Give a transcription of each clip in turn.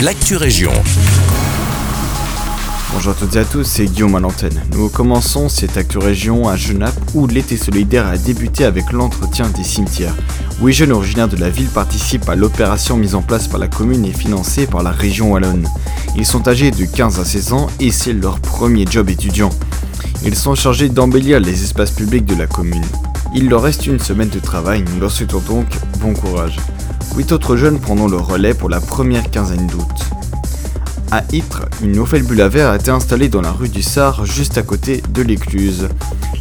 l'actu région. Bonjour à toutes et à tous, c'est Guillaume à l'antenne. Nous commençons cette actu région à Genappe où l'été solidaire a débuté avec l'entretien des cimetières. Huit jeunes originaires de la ville participent à l'opération mise en place par la commune et financée par la région Wallonne. Ils sont âgés de 15 à 16 ans et c'est leur premier job étudiant. Ils sont chargés d'embellir les espaces publics de la commune. Il leur reste une semaine de travail, nous leur souhaitons donc bon courage. Huit autres jeunes prendront le relais pour la première quinzaine d'août. À Ypres, une nouvelle bulle à verre a été installée dans la rue du Sar, juste à côté de l'écluse.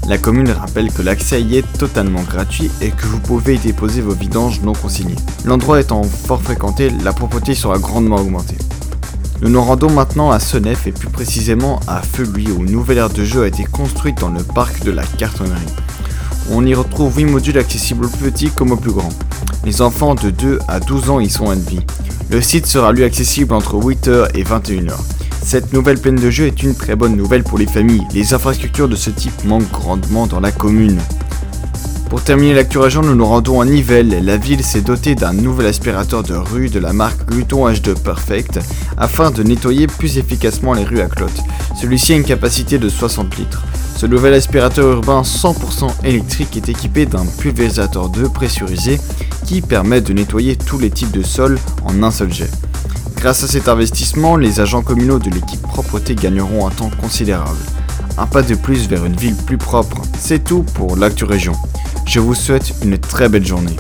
La commune rappelle que l'accès y est totalement gratuit et que vous pouvez y déposer vos vidanges non consignés. L'endroit étant fort fréquenté, la propreté sera grandement augmentée. Nous nous rendons maintenant à Senef et plus précisément à Feuilly où une nouvelle aire de jeu a été construite dans le parc de la cartonnerie. On y retrouve 8 modules accessibles aux petits comme aux plus grands. Les enfants de 2 à 12 ans y sont admis. Le site sera lui accessible entre 8h et 21h. Cette nouvelle plaine de jeu est une très bonne nouvelle pour les familles. Les infrastructures de ce type manquent grandement dans la commune. Pour terminer l'actu région, nous nous rendons à Nivelles. La ville s'est dotée d'un nouvel aspirateur de rue de la marque Gluton H2 Perfect afin de nettoyer plus efficacement les rues à clotte. Celui-ci a une capacité de 60 litres. Ce nouvel aspirateur urbain 100% électrique est équipé d'un pulvérisateur 2 pressurisé qui permet de nettoyer tous les types de sols en un seul jet. Grâce à cet investissement, les agents communaux de l'équipe propreté gagneront un temps considérable. Un pas de plus vers une ville plus propre. C'est tout pour l'actu région. Je vous souhaite une très belle journée.